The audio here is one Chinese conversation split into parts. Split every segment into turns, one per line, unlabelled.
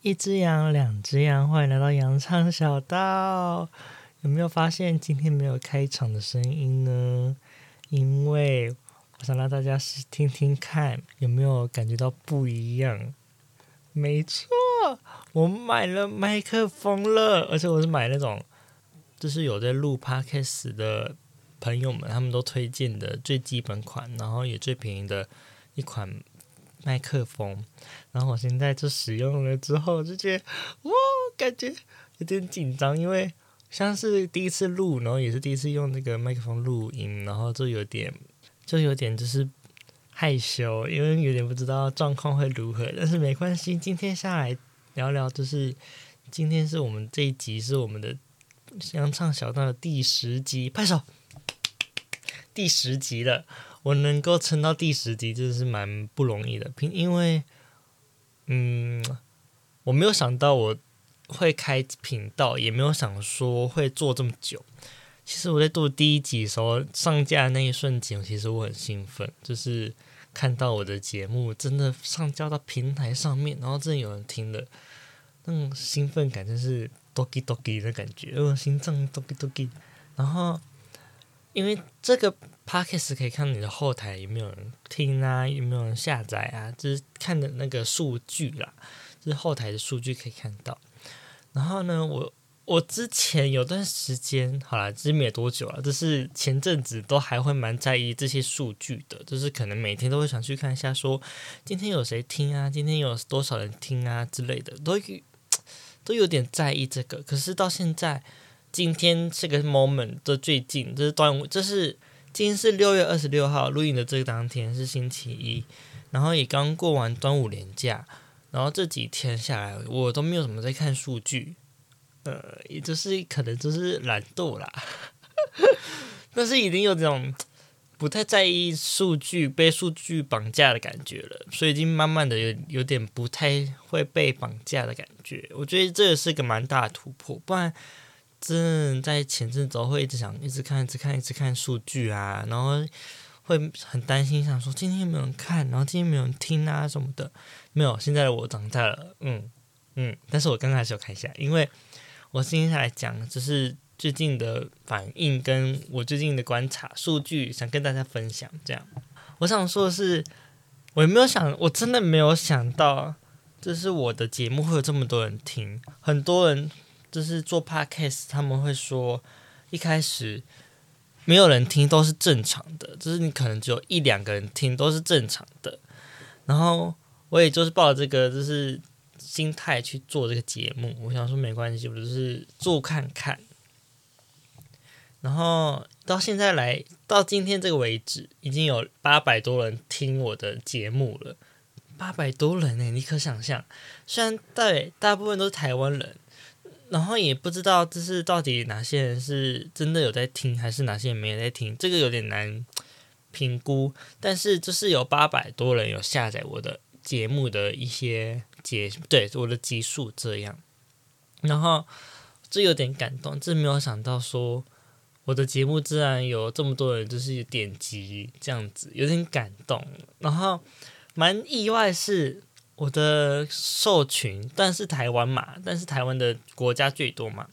一只羊，两只羊，欢迎来到羊肠小道。有没有发现今天没有开场的声音呢？因为我想让大家试听听看，有没有感觉到不一样？没错，我买了麦克风了，而且我是买那种，就是有在录 Podcast 的朋友们他们都推荐的最基本款，然后也最便宜的一款。麦克风，然后我现在就使用了之后，就觉得哇，感觉有点紧张，因为像是第一次录，然后也是第一次用那个麦克风录音，然后就有点，就有点就是害羞，因为有点不知道状况会如何。但是没关系，今天下来聊聊，就是今天是我们这一集是我们的羊唱小道的第十集，拍手，第十集了。我能够撑到第十集，真的是蛮不容易的。平因为，嗯，我没有想到我会开频道，也没有想说会做这么久。其实我在做第一集的时候，上架的那一瞬间，其实我很兴奋，就是看到我的节目真的上架到平台上面，然后真的有人听了，那种兴奋感真是 doki doki 的感觉，我心脏 doki doki。然后，因为这个。Podcast 可以看你的后台有没有人听啊，有没有人下载啊，就是看的那个数据啦，就是后台的数据可以看到。然后呢，我我之前有段时间，好啦，其实没多久啊，就是前阵子都还会蛮在意这些数据的，就是可能每天都会想去看一下，说今天有谁听啊，今天有多少人听啊之类的，都都有点在意这个。可是到现在，今天这个 moment 的最近，这是端午，这是。今天是六月二十六号，录影的这个当天是星期一，然后也刚过完端午连假，然后这几天下来，我都没有什么在看数据，呃，也就是可能就是懒惰啦，但是已经有这种不太在意数据、被数据绑架的感觉了，所以已经慢慢的有有点不太会被绑架的感觉，我觉得这也是个蛮大的突破，不然。真的在前阵子会一直想，一直看，一直看，一直看数据啊，然后会很担心，想说今天有没有人看，然后今天没有人听啊什么的。没有，现在的我长大了，嗯嗯。但是我刚开始有看一下，因为我今天来讲，就是最近的反应跟我最近的观察数据，想跟大家分享。这样，我想说的是，我也没有想，我真的没有想到，就是我的节目会有这么多人听，很多人。就是做 podcast，他们会说一开始没有人听都是正常的，就是你可能只有一两个人听都是正常的。然后我也就是抱着这个就是心态去做这个节目，我想说没关系，我就是做看看。然后到现在来到今天这个为止，已经有八百多人听我的节目了，八百多人呢，你可想象？虽然大大部分都是台湾人。然后也不知道这是到底哪些人是真的有在听，还是哪些人没有在听，这个有点难评估。但是就是有八百多人有下载我的节目的一些节，对，我的集数这样。然后这有点感动，这没有想到说我的节目自然有这么多人就是点击这样子，有点感动。然后蛮意外是。我的受群，但是台湾嘛，但是台湾的国家最多嘛。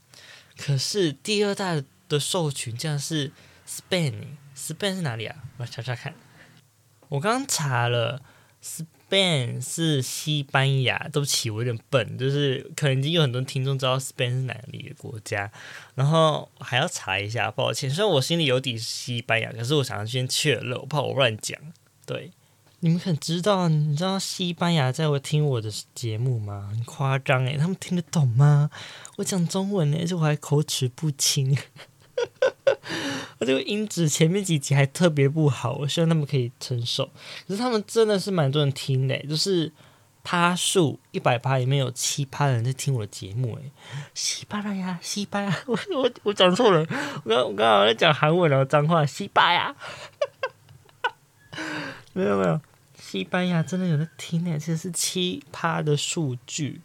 可是第二大的受群，竟然是 Spain，Spain 是哪里啊？我查查看。我刚查了，Spain 是西班牙。对不起，我有点笨，就是可能已经有很多听众知道 Spain 是哪里的国家，然后还要查一下，抱歉。虽然我心里有底是西班牙，可是我想要先确认，我怕我乱讲。对。你们可知道？你知道西班牙在我听我的节目吗？很夸张诶，他们听得懂吗？我讲中文呢，而且我还口齿不清，我这个音质前面几集还特别不好，我希望他们可以承受。可是他们真的是蛮多人听的，就是趴数一百趴里面有七趴人在听我的节目诶，西班牙，西班牙，我我我讲错了，我刚我刚好在讲韩文然后脏话，西班牙，没 有没有。西班牙真的有在听呢，其实是七趴的数据，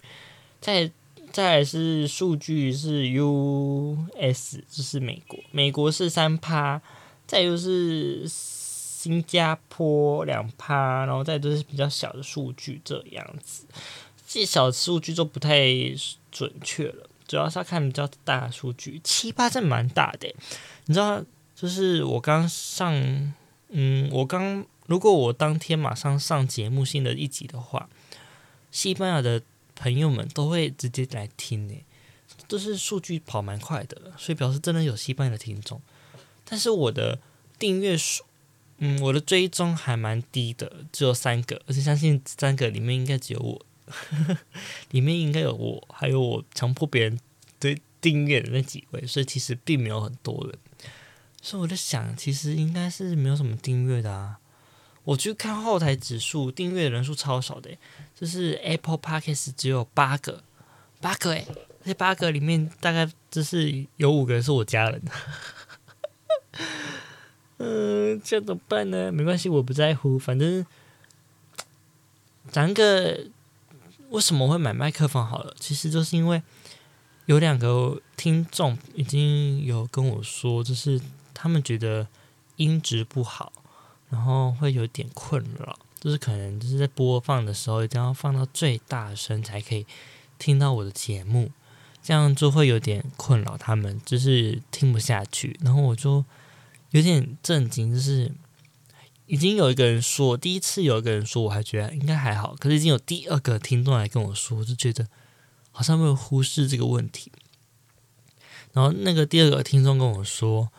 再再来是数据是 US，就是美国，美国是三趴，再就是新加坡两趴，然后再就是比较小的数据这样子，这小数据就不太准确了，主要是要看比较大的数据。七八真蛮大的，你知道，就是我刚上，嗯，我刚如果我当天马上上节目新的一集的话，西班牙的朋友们都会直接来听呢，就是数据跑蛮快的，所以表示真的有西班牙的听众。但是我的订阅数，嗯，我的追踪还蛮低的，只有三个，而且相信三个里面应该只有我。里面应该有我，还有我强迫别人对订阅的那几位，所以其实并没有很多人。所以我在想，其实应该是没有什么订阅的啊。我去看后台指数，订阅人数超少的，就是 Apple Podcast 只有八个，八个诶，这八个里面大概就是有五个人是我家人。嗯，这怎么办呢？没关系，我不在乎，反正咱个。为什么会买麦克风？好了，其实就是因为有两个听众已经有跟我说，就是他们觉得音质不好，然后会有点困扰，就是可能就是在播放的时候一定要放到最大声才可以听到我的节目，这样就会有点困扰他们，就是听不下去。然后我就有点震惊，就是。已经有一个人说，第一次有一个人说，我还觉得应该还好。可是已经有第二个听众来跟我说，我就觉得好像没有忽视这个问题。然后那个第二个听众跟我说，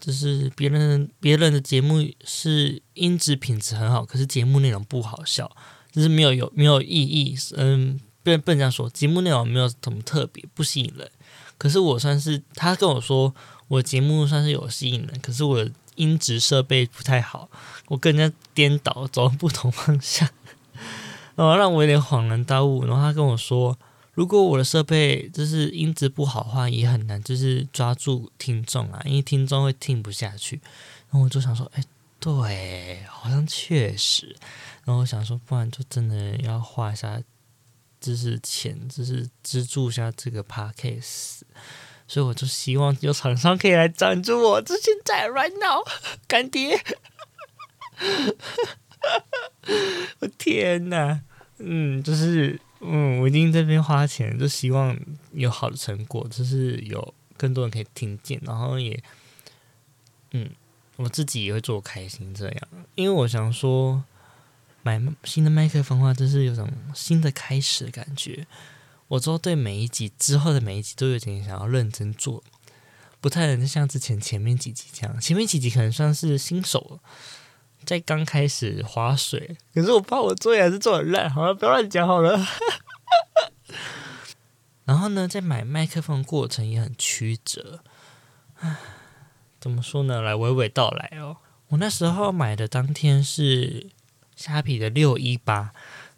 就是别人别人的节目是音质品质很好，可是节目内容不好笑，就是没有有没有意义。嗯，不不能这样说，节目内容没有什么特别，不吸引人。可是我算是他跟我说，我节目算是有吸引人，可是我。音质设备不太好，我跟人家颠倒，走不同方向，然后让我有点恍然大悟。然后他跟我说，如果我的设备就是音质不好的话，也很难就是抓住听众啊，因为听众会听不下去。然后我就想说，哎，对，好像确实。然后我想说，不然就真的要花一下，就是钱，就是资助一下这个 podcast。所以我就希望有厂商可以来赞助我，就现在，right now，干爹！我天哪，嗯，就是，嗯，我已经在这边花钱，就希望有好的成果，就是有更多人可以听见，然后也，嗯，我自己也会做开心这样，因为我想说，买新的麦克风的话，就是有种新的开始的感觉。我之后对每一集之后的每一集都有点想要认真做，不太能像之前前面几集这样。前面几集可能算是新手，在刚开始划水，可是我怕我作业还是做很烂，好了，不要乱讲好了。然后呢，在买麦克风过程也很曲折，唉，怎么说呢？来娓娓道来哦。我那时候买的当天是虾皮的六一八。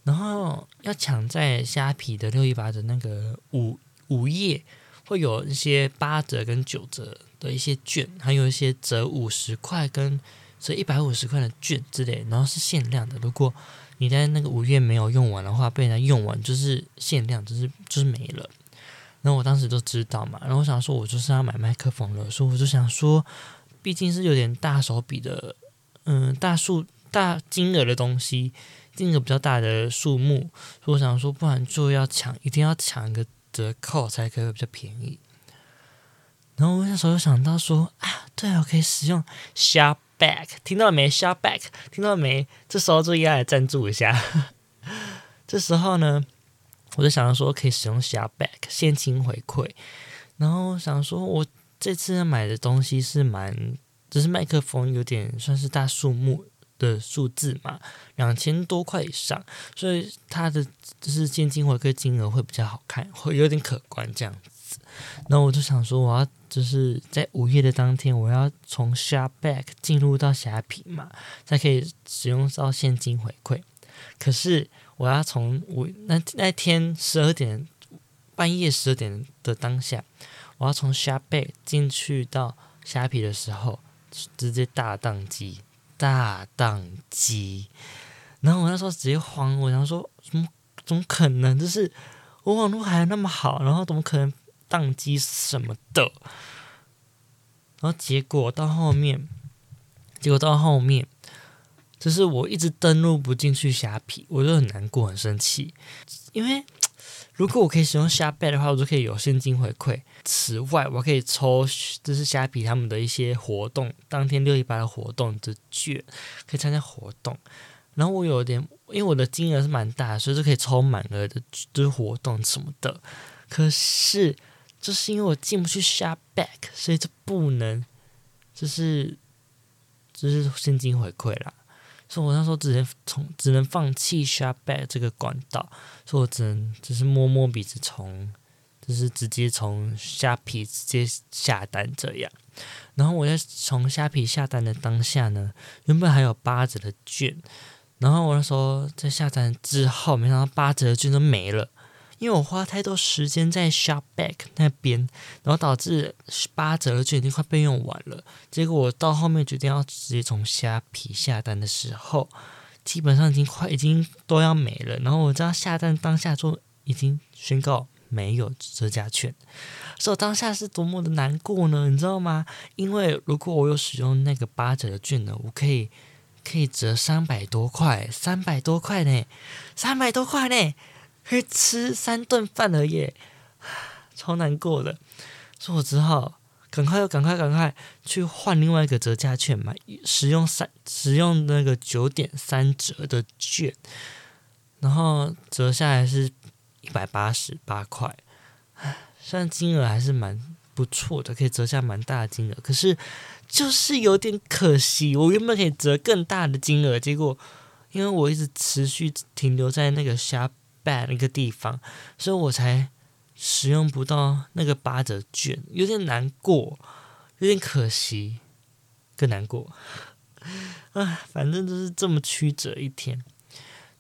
然后要抢在虾皮的六一八的那个午午夜，会有一些八折跟九折的一些券，还有一些折五十块跟所以一百五十块的券之类，然后是限量的。如果你在那个五月没有用完的话，被人家用完就是限量，就是就是没了。然后我当时都知道嘛，然后我想说，我就是要买麦克风了，所以我就想说，毕竟是有点大手笔的，嗯，大数大金额的东西。定一个比较大的数目，所以我想说，不然就要抢，一定要抢一个折扣才可以比较便宜。然后我那时候又想到说啊，对啊，我可以使用 Back，听到没？Shopback，听到没？这时候就应该来赞助一下。这时候呢，我就想到说可以使用 Shopback 现金回馈。然后想说我这次买的东西是蛮，就是麦克风有点算是大数目。的数字嘛，两千多块以上，所以它的就是现金回馈金额会比较好看，会有点可观这样子。然后我就想说，我要就是在午夜的当天，我要从 Shopback 进入到虾皮嘛，才可以使用到现金回馈。可是我要从我那那天十二点半夜十二点的当下，我要从 Shopback 进去到虾皮的时候，直接大宕机。大宕机，然后我那时候直接慌，我想说，怎么怎么可能？就是我网络还那么好，然后怎么可能宕机什么的？然后结果到后面，结果到后面，就是我一直登录不进去虾皮，我就很难过，很生气。因为 如果我可以使用虾贝的话，我就可以有现金回馈。此外，我可以抽就是虾皮他们的一些活动，当天六一八的活动的券，可以参加活动。然后我有点，因为我的金额是蛮大，所以就可以抽满额的，就是活动什么的。可是，就是因为我进不去 ShopBack，所以就不能，就是，就是现金回馈啦。所以我那时候只能从只能放弃 ShopBack 这个管道，所以我只能就是摸摸鼻子从，就是直接从虾皮直接下单这样。然后我在从虾皮下单的当下呢，原本还有八折的券。然后我那时候在下单之后，没想到八折的券都没了，因为我花太多时间在 ShopBack 那边，然后导致八折的券已经快被用完了。结果我到后面决定要直接从虾皮下单的时候，基本上已经快已经都要没了。然后我知道下单当下就已经宣告没有折价券，所以我当下是多么的难过呢？你知道吗？因为如果我有使用那个八折的券呢，我可以。可以折三百多块，三百多块呢，三百多块呢，可以吃三顿饭而已，超难过的，所以我只好赶快赶快赶快去换另外一个折价券买，使用三使用那个九点三折的券，然后折下来是一百八十八块，虽然金额还是蛮不错的，可以折下蛮大的金额，可是。就是有点可惜，我原本可以折更大的金额，结果因为我一直持续停留在那个虾 ShopBack 那个地方，所以我才使用不到那个八折券，有点难过，有点可惜，更难过。唉，反正就是这么曲折一天。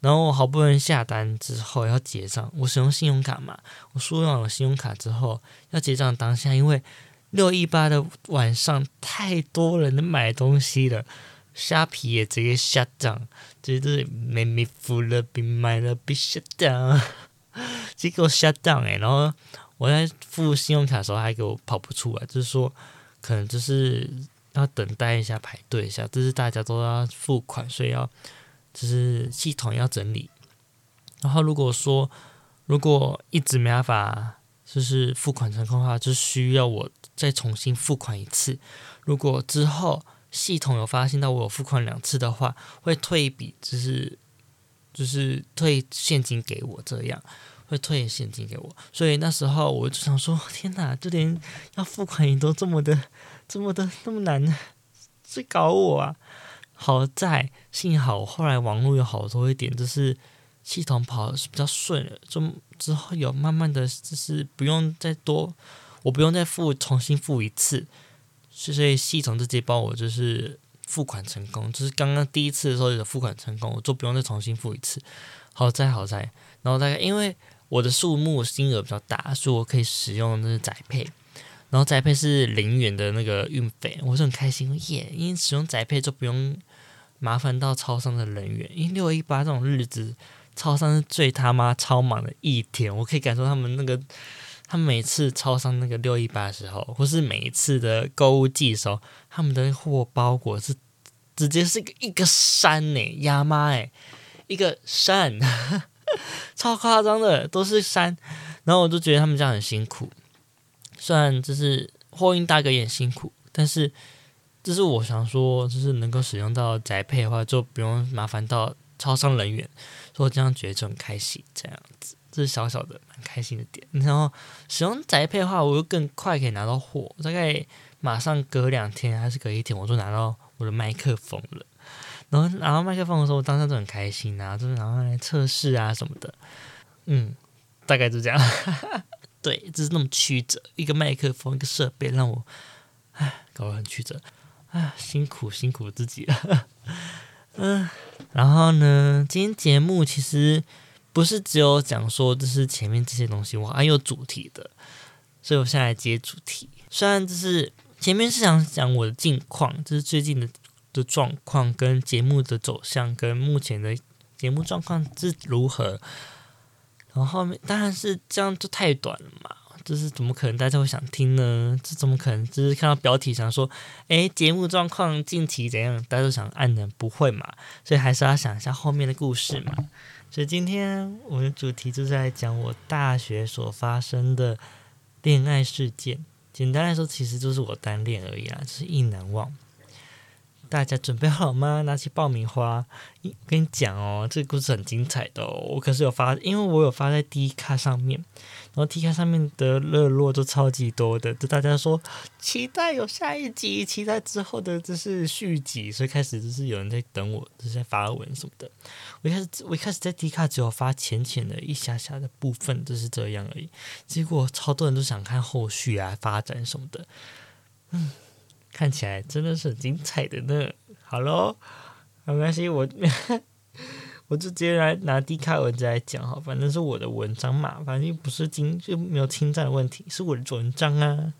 然后我好不容易下单之后要结账，我使用信用卡嘛，我输入了信用卡之后要结账当下，因为。六一八的晚上，太多人买东西了，虾皮也直接 shut down，直接没没付了，别买了，别 shut down，直接给我 shut down 哎！然后我在付信用卡的时候还给我跑不出来，就是说可能就是要等待一下，排队一下，就是大家都要付款，所以要就是系统要整理。然后如果说如果一直没办法就是付款成功的话，就需要我。再重新付款一次，如果之后系统有发现到我有付款两次的话，会退一笔，就是就是退现金给我，这样会退现金给我。所以那时候我就想说，天哪，就连要付款你都这么的、这么的那么难，在搞我啊！好在幸好后来网络有好多一点，就是系统跑的是比较顺了，就之后有慢慢的就是不用再多。我不用再付，重新付一次，所以系统直接帮我就是付款成功，就是刚刚第一次的时候有付款成功，我就不用再重新付一次。好在好在，然后大概因为我的数目金额比较大，所以我可以使用那是宅配，然后宅配是零元的那个运费，我是很开心耶，因为使用宅配就不用麻烦到超商的人员，因为六一八这种日子，超商是最他妈超忙的一天，我可以感受他们那个。他每次超商那个六一八的时候，或是每一次的购物季的时候，他们的货包裹是直接是一个一个山呢，呀妈哎，一个山，超夸张的，都是山。然后我就觉得他们这样很辛苦，虽然就是货运大哥也辛苦，但是这是我想说，就是能够使用到宅配的话，就不用麻烦到超商人员，所以我这样觉得就很开心，这样子。这是小小的蛮开心的点，然后使用宅配的话，我又更快可以拿到货，大概马上隔两天还是隔一天，我就拿到我的麦克风了。然后拿到麦克风的时候，我当时就很开心啊，就是拿回来测试啊什么的。嗯，大概就这样。对，就是那么曲折，一个麦克风，一个设备，让我唉搞得很曲折，唉辛苦辛苦自己了。嗯，然后呢，今天节目其实。不是只有讲说，就是前面这些东西，我还有主题的，所以我现在来接主题。虽然就是前面是想讲我的近况，就是最近的的状况跟节目的走向，跟目前的节目状况是如何。然后后面当然是这样就太短了嘛，就是怎么可能大家会想听呢？这怎么可能？就是看到标题想说，诶，节目状况近期怎样？大家都想按的，不会嘛？所以还是要想一下后面的故事嘛。所以今天我们的主题就是来讲我大学所发生的恋爱事件。简单来说，其实就是我单恋而已啦，就是意难忘。大家准备好了吗？拿起爆米花。我跟你讲哦，这个故事很精彩的哦。我可是有发，因为我有发在 D 卡上面，然后 D 卡上面的热络都超级多的，就大家说期待有下一集，期待之后的就是续集，所以开始就是有人在等我，就是在发文什么的。我一开始我一开始在 D 卡只有发浅浅的一下下的部分，就是这样而已。结果超多人都想看后续啊，发展什么的，嗯。看起来真的是很精彩的呢。好喽，没关系，我 我就直接来拿低卡文字来讲哈，反正是我的文章嘛，反正又不是经就没有侵占的问题，是我的文章啊，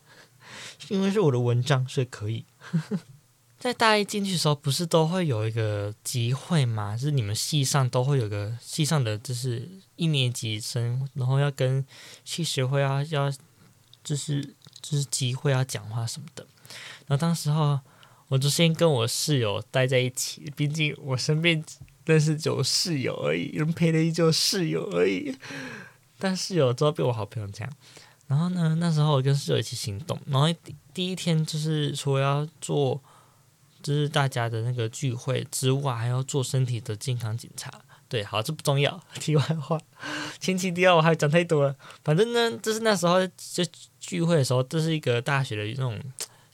因为是我的文章，所以可以。在大一进去的时候，不是都会有一个集会嘛？就是你们系上都会有个系上的，就是一年级生，然后要跟系学会啊，要就是就是机会要讲话什么的。然后当时候，我就先跟我室友待在一起，毕竟我身边认识只有室友而已，人陪的依旧室友而已。但室友之后被我好朋友这样。然后呢，那时候我跟室友一起行动。然后第一天就是除了要做，就是大家的那个聚会之外，还要做身体的健康检查。对，好，这不重要。题外话，前情提要我还讲太多了。反正呢，就是那时候就聚会的时候，这是一个大学的那种。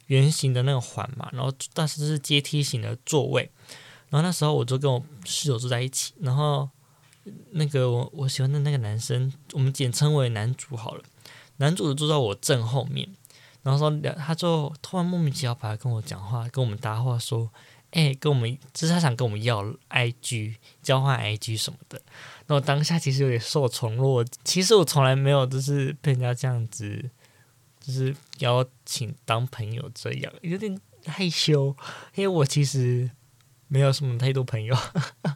圆形的那个环嘛，然后但是是阶梯型的座位，然后那时候我就跟我室友住在一起，然后那个我我喜欢的那个男生，我们简称为男主好了，男主坐在我正后面，然后说他就突然莫名其妙跑来跟我讲话，跟我们搭话说，哎，跟我们就是他想跟我们要 IG 交换 IG 什么的，然后当下其实有点受宠若，其实我从来没有就是被人家这样子。就是邀请当朋友这样，有点害羞，因为我其实没有什么太多朋友，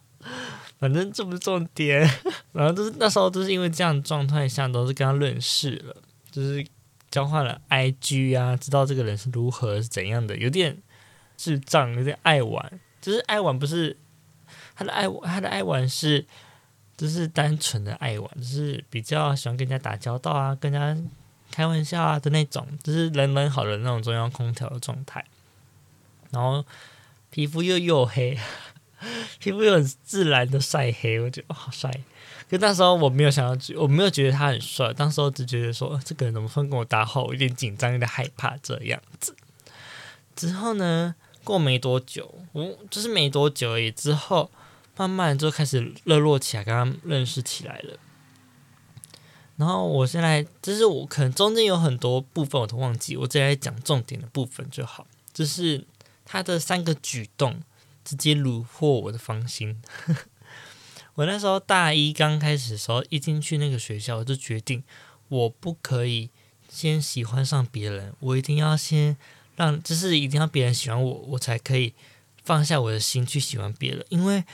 反正这不是重点。然后就是那时候，就是因为这样状态下，都是跟他认识了，就是交换了 IG 啊，知道这个人是如何是怎样的，有点智障，有点爱玩，就是爱玩不是他的爱，他的爱玩是就是单纯的爱玩，就是比较喜欢跟人家打交道啊，跟人家。开玩笑啊的那种，就是人人好的那种中央空调的状态，然后皮肤又又黑，皮肤又很自然的晒黑，我觉得好帅。可那时候我没有想到，我没有觉得他很帅，当时我只觉得说，这个人怎么会跟我搭话，我有点紧张，有点害怕这样子。之后呢，过没多久，我就是没多久而已，之后慢慢就开始热络起来，跟他认识起来了。然后我现在就是我可能中间有很多部分我都忘记，我直接来讲重点的部分就好。就是他的三个举动直接虏获我的芳心。我那时候大一刚开始的时候，一进去那个学校，我就决定我不可以先喜欢上别人，我一定要先让，就是一定要别人喜欢我，我才可以放下我的心去喜欢别人，因为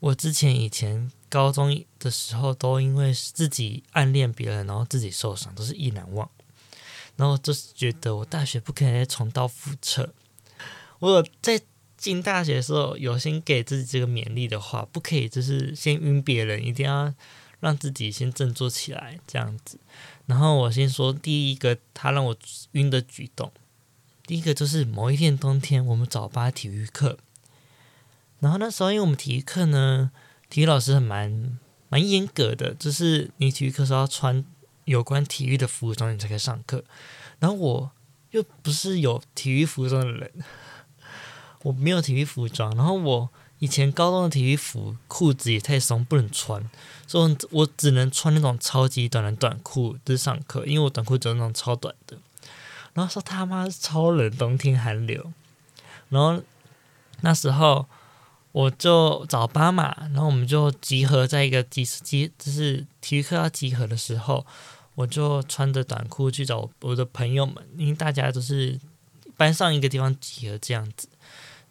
我之前以前。高中的时候都因为自己暗恋别人，然后自己受伤，都是意难忘。然后就是觉得我大学不可以再重蹈覆辙。我在进大学的时候有先给自己这个勉励的话，不可以就是先晕别人，一定要让自己先振作起来这样子。然后我先说第一个他让我晕的举动，第一个就是某一天冬天我们早八体育课，然后那时候因为我们体育课呢。体育老师很蛮蛮严格的，就是你体育课时候要穿有关体育的服装，你才可以上课。然后我又不是有体育服装的人，我没有体育服装。然后我以前高中的体育服裤子也太松，不能穿，所以我只能穿那种超级短的短裤就是上课，因为我短裤只有那种超短的。然后说他妈超冷，冬天寒流。然后那时候。我就找爸妈，然后我们就集合在一个集集，就是体育课要集合的时候，我就穿着短裤去找我的朋友们，因为大家都是班上一个地方集合这样子。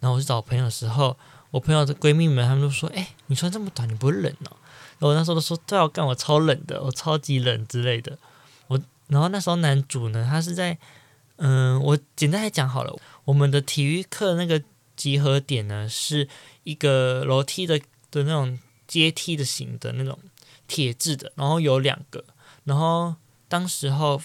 然后我去找朋友的时候，我朋友的闺蜜们他们都说：“哎，你穿这么短，你不会冷哦？”然后我那时候都说：“对啊，干我超冷的，我超级冷之类的。”我，然后那时候男主呢，他是在，嗯，我简单来讲好了，我们的体育课那个集合点呢，是一个楼梯的的那种阶梯的型的那种铁质的，然后有两个，然后当时候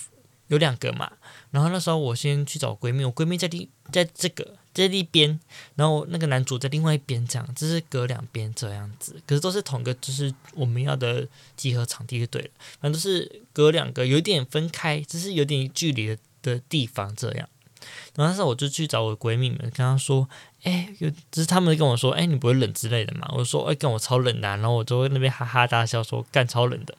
有两个嘛，然后那时候我先去找闺蜜，我闺蜜在第在这个。在一边，然后那个男主在另外一边，这样，就是隔两边这样子，可是都是同个，就是我们要的集合场地就对了，反正都是隔两个，有点分开，只是有点距离的的地方这样。然后那时候我就去找我闺蜜们，跟她说，哎，有，就是他们跟我说，哎，你不会冷之类的嘛？我说，哎，跟我超冷的，然后我就在那边哈哈大笑说，干超冷的。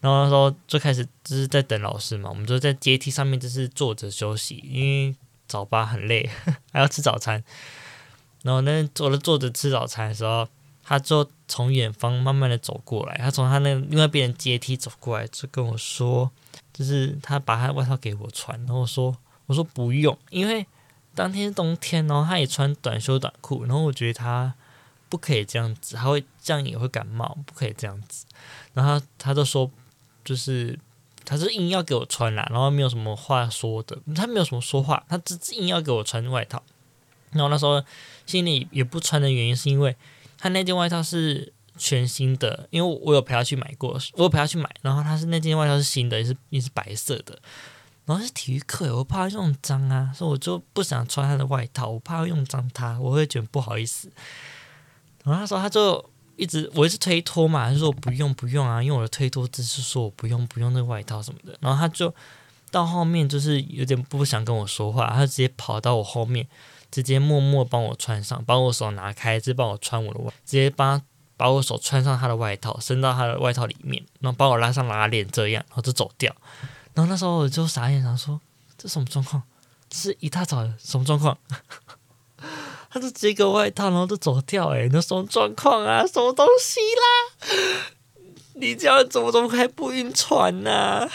然后那时候就开始就是在等老师嘛，我们就在阶梯上面就是坐着休息，因为。早八很累，还要吃早餐。然后那坐着坐着吃早餐的时候，他就从远方慢慢的走过来。他从他那另外一边阶梯走过来，就跟我说，就是他把他的外套给我穿。然后我说，我说不用，因为当天冬天，然后他也穿短袖短裤。然后我觉得他不可以这样子，他会这样也会感冒，不可以这样子。然后他他就说，就是。他是硬要给我穿啦，然后没有什么话说的，他没有什么说话，他只硬要给我穿外套。然后那时候心里也不穿的原因，是因为他那件外套是全新的，因为我有陪他去买过，我有陪他去买。然后他是那件外套是新的，也是也是白色的。然后是体育课，我怕他用脏啊，所以我就不想穿他的外套，我怕他用脏他，我会觉得不好意思。然后那时候他就。一直我一直推脱嘛，他说我不用不用啊，因为我的推脱只是说我不用不用那个外套什么的，然后他就到后面就是有点不想跟我说话，他直接跑到我后面，直接默默帮我穿上，把我手拿开，直接帮我穿我的外，直接帮把我手穿上他的外套，伸到他的外套里面，然后把我拉上拉链，这样，然后就走掉。然后那时候我就傻眼，想说这什么状况？是一大早什么状况？他就接给我外套，然后就走掉。哎，那什么状况啊？什么东西啦？你这样怎么怎么还不晕船呢、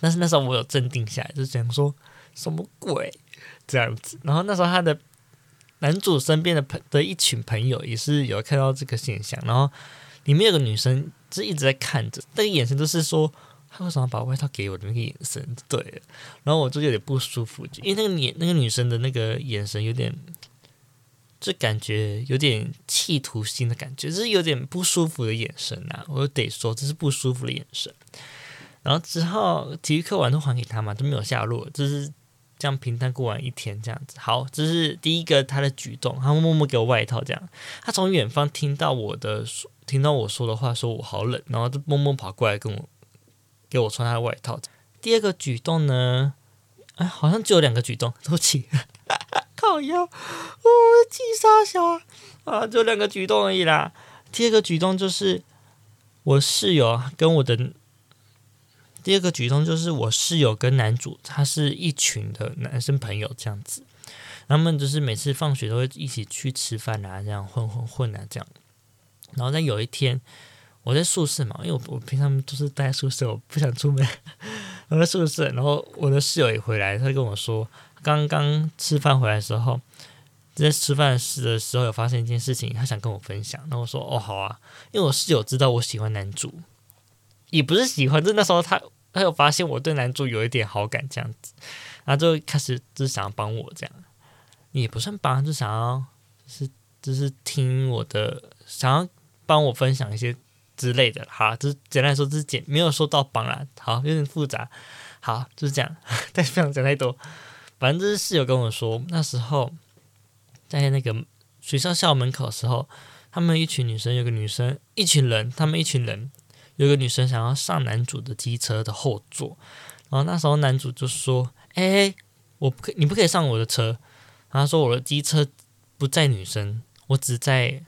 但是那时候我有镇定下来，就想说什么鬼这样子。然后那时候他的男主身边的朋的一群朋友也是有看到这个现象，然后里面有个女生就一直在看着，那个眼神都是说。他为什么把外套给我的那个眼神？对，然后我就有点不舒服，因为那个女那个女生的那个眼神有点，就感觉有点企图心的感觉，就是有点不舒服的眼神啊！我得说这是不舒服的眼神。然后之后体育课完都还给他嘛，都没有下落，就是这样平淡过完一天这样子。好，这是第一个他的举动，他默默给我外套这样。他从远方听到我的听到我说的话，说我好冷，然后就默默跑过来跟我。给我穿他的外套。第二个举动呢？哎，好像只有两个举动，对不起，靠腰，我气杀小啊！就两个举动而已啦。第二个举动就是我室友跟我的第二个举动就是我室友跟男主，他是一群的男生朋友这样子，他们就是每次放学都会一起去吃饭啊，这样混混混啊这样。然后在有一天。我在宿舍嘛，因为我我平常都是待在宿舍，我不想出门。我在宿舍，然后我的室友也回来，他就跟我说，刚刚吃饭回来的时候，在吃饭时的时候有发生一件事情，他想跟我分享。然后我说哦好啊，因为我室友知道我喜欢男主，也不是喜欢，就那时候他他有发现我对男主有一点好感这样子，然后就开始就是想要帮我这样，也不算帮，就想要就是就是听我的，想要帮我分享一些。之类的，好，就是简单来说，就是简没有说到帮啦，好，有点复杂，好，就是这样，但是不想讲太多。反正就是室友跟我说，那时候在那个学校校门口的时候，他们一群女生，有个女生，一群人，他们一群人，有个女生想要上男主的机车的后座，然后那时候男主就说：“哎，我不可，你不可以上我的车。”然后他说：“我的机车不载女生，我只载。”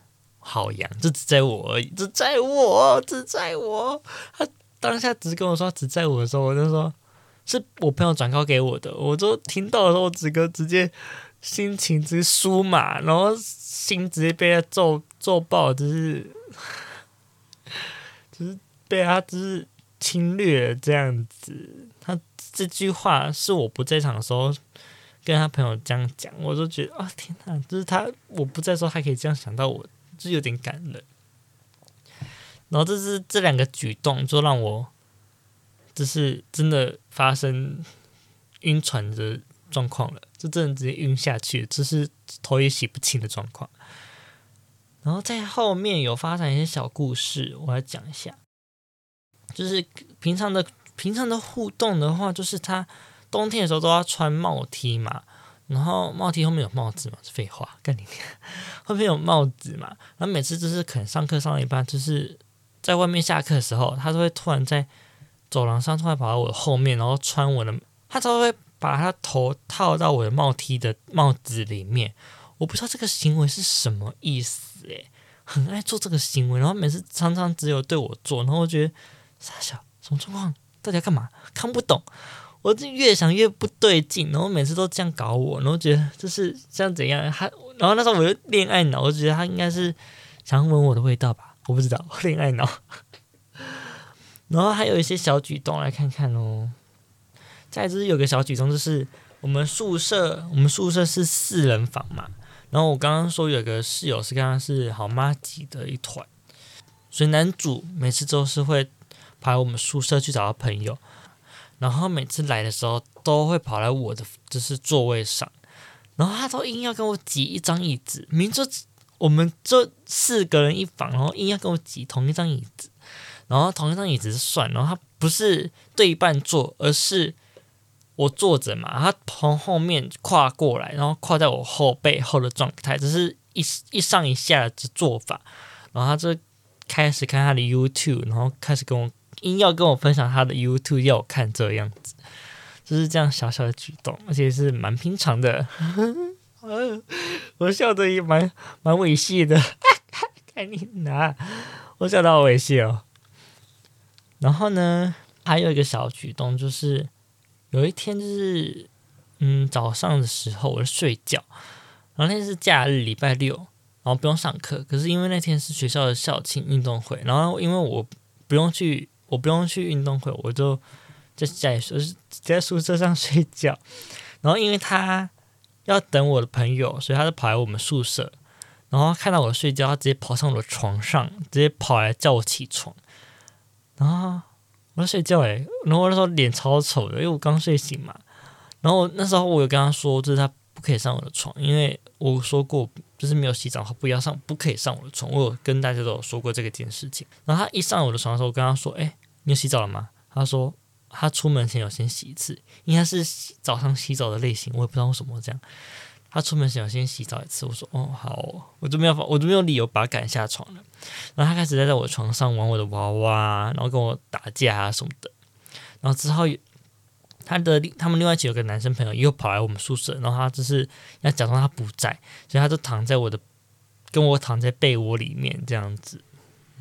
好洋，就只在我而已，只在我，只在我。他当下只跟我说只在我的时候，我就说是我朋友转告给我的。我就听到的时候，我整个直接心情直接输嘛，然后心直接被他揍揍爆，就是 就是被他就是侵略这样子。他这句话是我不在场的时候跟他朋友这样讲，我就觉得啊天哪，就是他我不在的时候，还可以这样想到我。就有点感人，然后这是这两个举动，就让我就是真的发生晕船的状况了，就真的直接晕下去，只是头也洗不清的状况。然后在后面有发展一些小故事，我来讲一下。就是平常的平常的互动的话，就是他冬天的时候都要穿帽 T 嘛，然后帽 T 后面有帽子嘛，废话，干你，后面有帽子嘛，然后每次就是可能上课上了一半，就是在外面下课的时候，他都会突然在走廊上突然跑到我的后面，然后穿我的，他都会把他头套到我的帽 T 的帽子里面，我不知道这个行为是什么意思诶，很爱做这个行为，然后每次常常只有对我做，然后我觉得。傻笑，什么状况？到底要干嘛？看不懂。我就越想越不对劲，然后每次都这样搞我，然后觉得这是这样怎样？他，然后那时候我就恋爱脑，我觉得他应该是想闻我的味道吧？我不知道，恋爱脑。然后还有一些小举动，来看看哦。再就是有个小举动，就是我们宿舍，我们宿舍是四人房嘛。然后我刚刚说有个室友是刚刚是好麻吉的一团，所以男主每次都是会。跑来我们宿舍去找他朋友，然后每次来的时候都会跑来我的就是座位上，然后他都硬要跟我挤一张椅子，明就我们这四个人一房，然后硬要跟我挤同一张椅子，然后同一张椅子是算，然后他不是对半坐，而是我坐着嘛，他从后面跨过来，然后跨在我后背后的状态，只是一一上一下的做法，然后他就开始看他的 YouTube，然后开始跟我。硬要跟我分享他的 YouTube，要我看这样子，就是这样小小的举动，而且是蛮平常的。我笑得也蛮蛮猥亵的，看你拿，我笑到猥亵哦。然后呢，还有一个小举动，就是有一天就是嗯早上的时候，我在睡觉，然后那天是假日，礼拜六，然后不用上课，可是因为那天是学校的校庆运动会，然后因为我不用去。我不用去运动会，我就在家里睡，在宿舍上睡觉。然后因为他要等我的朋友，所以他就跑来我们宿舍。然后看到我睡觉，他直接跑上我的床上，直接跑来叫我起床。然后我在睡觉诶，然后那时候脸超丑的，因为我刚睡醒嘛。然后那时候我有跟他说，就是他不可以上我的床，因为我说过。就是没有洗澡，他不要上，不可以上我的床。我有跟大家都有说过这个件事情。然后他一上我的床的时候，我跟他说：“哎，你有洗澡了吗？”他说：“他出门前有先洗一次，应该是早上洗澡的类型，我也不知道为什么这样。他出门前有先洗澡一次。”我说：“哦，好，我就没有，我就没有理由把他赶下床了。”然后他开始在在我的床上玩我的娃娃，然后跟我打架啊什么的。然后之后。他的他们另外一起有个男生朋友又跑来我们宿舍，然后他就是要假装他不在，所以他就躺在我的跟我躺在被窝里面这样子。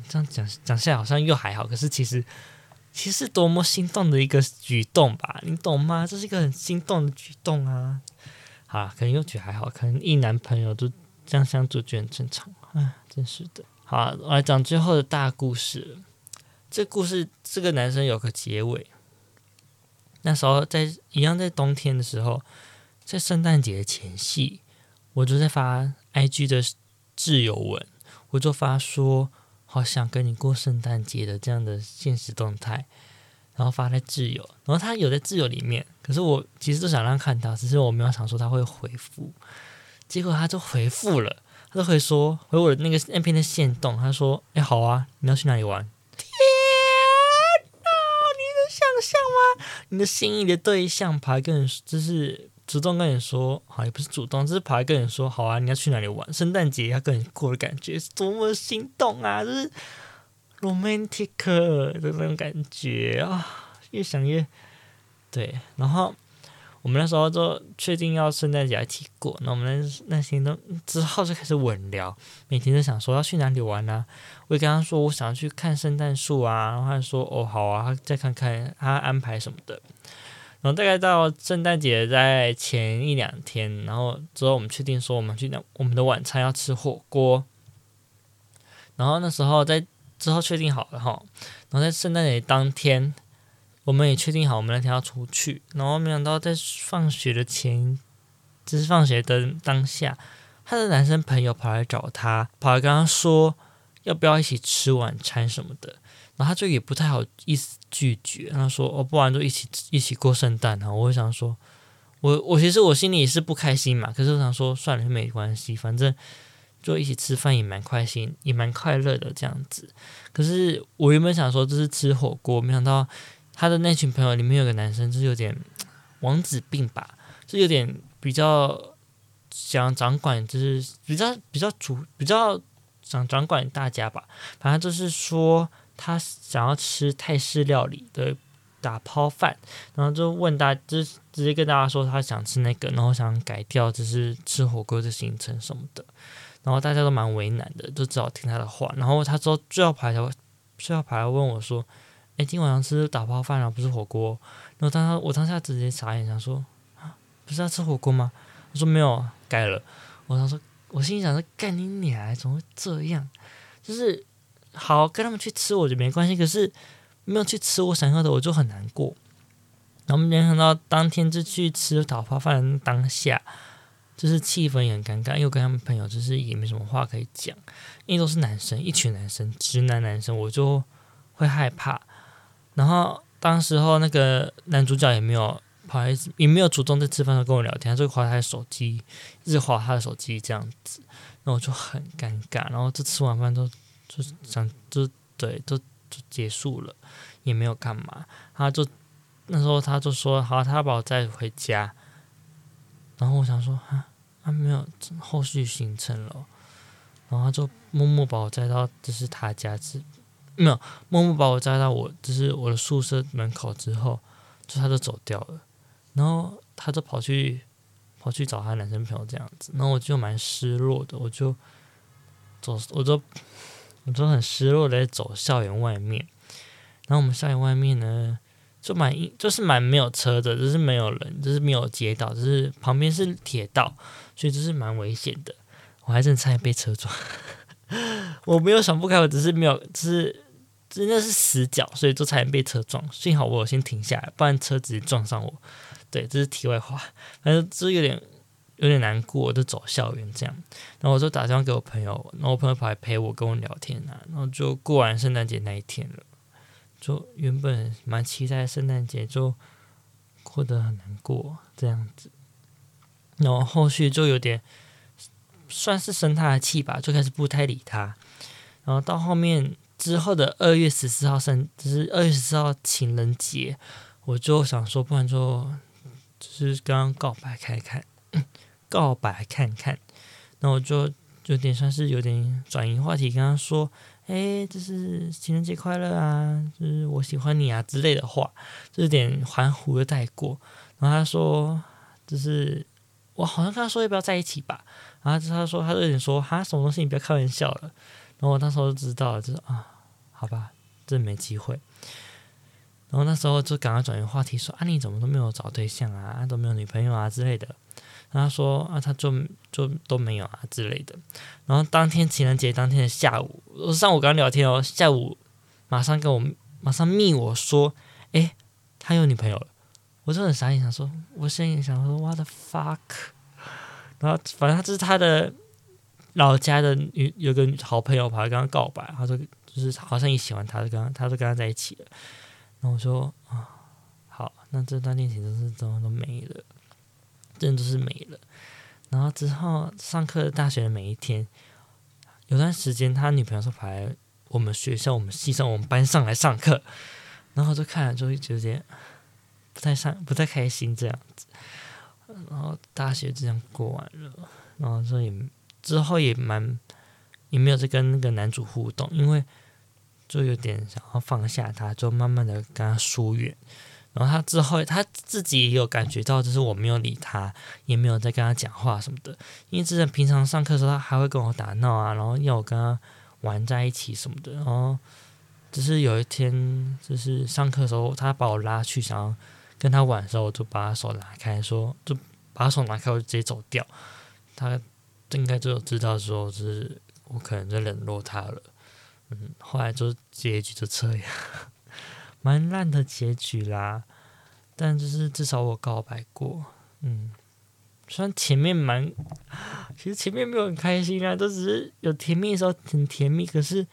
这样讲讲下来好像又还好，可是其实其实多么心动的一个举动吧，你懂吗？这是一个很心动的举动啊！好，可能又觉得还好，可能一男朋友都这样相处就很正常。哎，真是的。好，我来讲最后的大故事。这故事这个男生有个结尾。那时候在一样在冬天的时候，在圣诞节前夕，我就在发 IG 的挚友文，我就发说好想跟你过圣诞节的这样的现实动态，然后发在挚友，然后他有在挚友里面，可是我其实都想让他看到，只是我没有想说他会回复，结果他就回复了，他就会说回我的那个那篇的线动，他说哎好啊，你要去哪里玩？像吗？你的心仪的对象跑来跟你，就是主动跟你说，好也不是主动，就是跑来跟你说，好啊，你要去哪里玩？圣诞节要跟你过的感觉是多么心动啊！就是 romantic 的那种感觉啊，越想越对，然后。我们那时候就确定要圣诞节一起过，那我们那那些都之后就开始稳聊，每天都想说要去哪里玩呢、啊？我也跟他说我想要去看圣诞树啊，然后他说哦好啊，再看看他安排什么的。然后大概到圣诞节在前一两天，然后之后我们确定说我们去那我们的晚餐要吃火锅。然后那时候在之后确定好了哈，然后在圣诞节当天。我们也确定好，我们那天要出去，然后没想到在放学的前，就是放学的当下，他的男生朋友跑来找他，跑来跟他说要不要一起吃晚餐什么的，然后他就也不太好意思拒绝，他说哦，不然就一起一起过圣诞啊。我想说，我我其实我心里也是不开心嘛，可是我想说算了，没关系，反正就一起吃饭也蛮开心，也蛮快乐的这样子。可是我原本想说这是吃火锅，没想到他的那群朋友里面有个男生，就是有点 王子病吧，就有点比较想掌管，就是比较比较主比较。想掌管大家吧，反正就是说他想要吃泰式料理的打抛饭，然后就问大，就直接跟大家说他想吃那个，然后想改掉就是吃火锅的行程什么的，然后大家都蛮为难的，就只好听他的话。然后他说最后排来，最后排问我说：“哎，今晚上吃打抛饭啊，不是火锅？”然后当他我当下直接傻眼，想说：“，不是要吃火锅吗？”我说：“没有，改了。”我当时说。我心里想说：“干你娘，怎么会这样？就是好跟他们去吃，我就没关系。可是没有去吃我想要的，我就很难过。然后没想到当天就去吃打抛饭，当下就是气氛也很尴尬，因为我跟他们朋友就是也没什么话可以讲，因为都是男生，一群男生，直男男生，我就会害怕。然后当时候那个男主角也没有。不好意思，也没有主动在吃饭的时候跟我聊天，他就划他的手机，一直划他的手机这样子，然后我就很尴尬。然后就吃完饭都就想就对，就就结束了，也没有干嘛。他就那时候他就说好，他把我载回家。然后我想说啊，他没有后续行程了。然后他就默默把我载到就是他家之，没有默默把我载到我就是我的宿舍门口之后，就他就走掉了。然后他就跑去跑去找他男生朋友这样子，然后我就蛮失落的，我就走，我就我就很失落的走校园外面。然后我们校园外面呢，就蛮就是蛮没有车的，就是没有人，就是没有街道，就是旁边是铁道，所以就是蛮危险的。我还真差点被车撞，我没有想不开，我只是没有，只是真的是死角，所以就差点被车撞。幸好我有先停下来，不然车直接撞上我。对，这是题外话，反正就有点有点难过，就走校园这样。然后我就打电话给我朋友，然后我朋友跑来陪我跟我聊天啊。然后就过完圣诞节那一天了，就原本蛮期待圣诞节，就过得很难过这样子。然后后续就有点算是生他的气吧，就开始不太理他。然后到后面之后的二月十四号生，就是二月十四号情人节，我就想说，不然就。就是刚刚告白看看，告白看看，那我就有点算是有点转移话题，跟他说：“哎，这是情人节快乐啊，就是我喜欢你啊之类的话，就有点含糊的带过。”然后他说：“就是我好像跟他说要不要在一起吧。”然后他说：“他就有点说哈什么东西，你不要开玩笑了。”然后我那时候就知道了，就是啊，好吧，真没机会。然后那时候就赶快转移话题，说：“啊，你怎么都没有找对象啊？都没有女朋友啊之类的。”然后他说：“啊，他就就都没有啊之类的。”然后当天情人节当天的下午，我上午刚聊天哦，下午马上跟我马上密我说：“诶，他有女朋友了。”我就很傻眼，想说：“我心里想说，what the fuck？” 然后反正他就是他的老家的女有个好朋友跑来跟他告白，他说就是好像也喜欢他，就跟他，他就跟他在一起了。然后我说啊，好，那这段恋情都是怎么都没了，真的是没了。然后之后上课，大学的每一天，有段时间他女朋友说跑来我们学校、我们系上、我们班上来上课，然后就看了就会觉得不太上、不太开心这样子。然后大学就这样过完了，然后所以之后也蛮也没有再跟那个男主互动，因为。就有点想要放下他，就慢慢的跟他疏远。然后他之后他自己也有感觉到，就是我没有理他，也没有在跟他讲话什么的。因为之前平常上课的时候，他还会跟我打闹啊，然后要我跟他玩在一起什么的。然后就是有一天，就是上课的时候，他把我拉去想要跟他玩的时候，我就把他手拿开，说就把手拿开，我就直接走掉。他应该就有知道说，就是我可能在冷落他了。嗯，后来就结局就这样，蛮烂的结局啦。但就是至少我告白过，嗯，虽然前面蛮，其实前面没有很开心啊，都只是有甜蜜的时候很甜蜜，可是，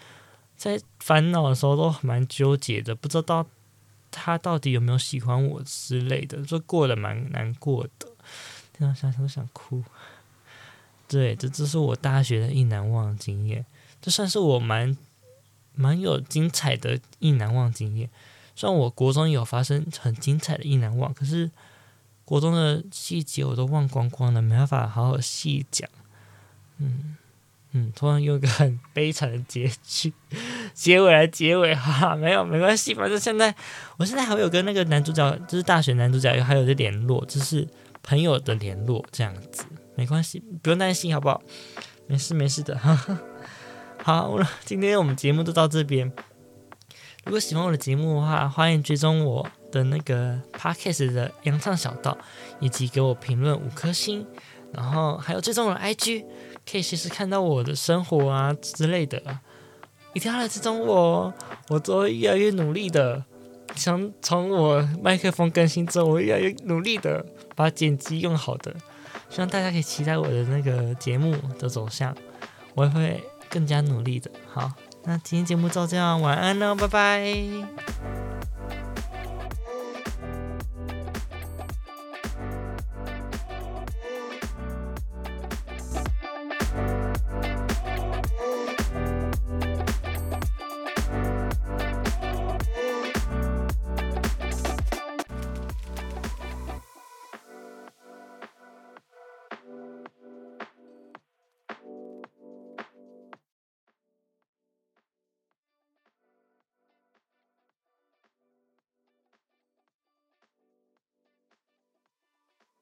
在烦恼的时候都蛮纠结的，不知道他到底有没有喜欢我之类的，就过得蛮难过的。这样想想都想哭。对，这这是我大学的意难忘经验，这算是我蛮蛮有精彩的意难忘经验。虽然我国中有发生很精彩的意难忘，可是。国中的细节我都忘光光了，没办法好好细讲。嗯嗯，突然有一个很悲惨的结局结尾来结尾，哈哈，没有没关系，反正现在我现在还有跟那个男主角，就是大学男主角，还有在联络，就是朋友的联络这样子，没关系，不用担心，好不好？没事没事的，哈哈。好，今天我们节目就到这边。如果喜欢我的节目的话，欢迎追踪我的那个 Podcast 的羊肠小道，以及给我评论五颗星，然后还有追踪我的 IG，可以随时看到我的生活啊之类的，一定要来追踪我，我都会越来越努力的。想从我麦克风更新之后，我越来越努力的把剪辑用好的，希望大家可以期待我的那个节目的走向，我也会更加努力的。好。那今天节目就这样，晚安喽，拜拜。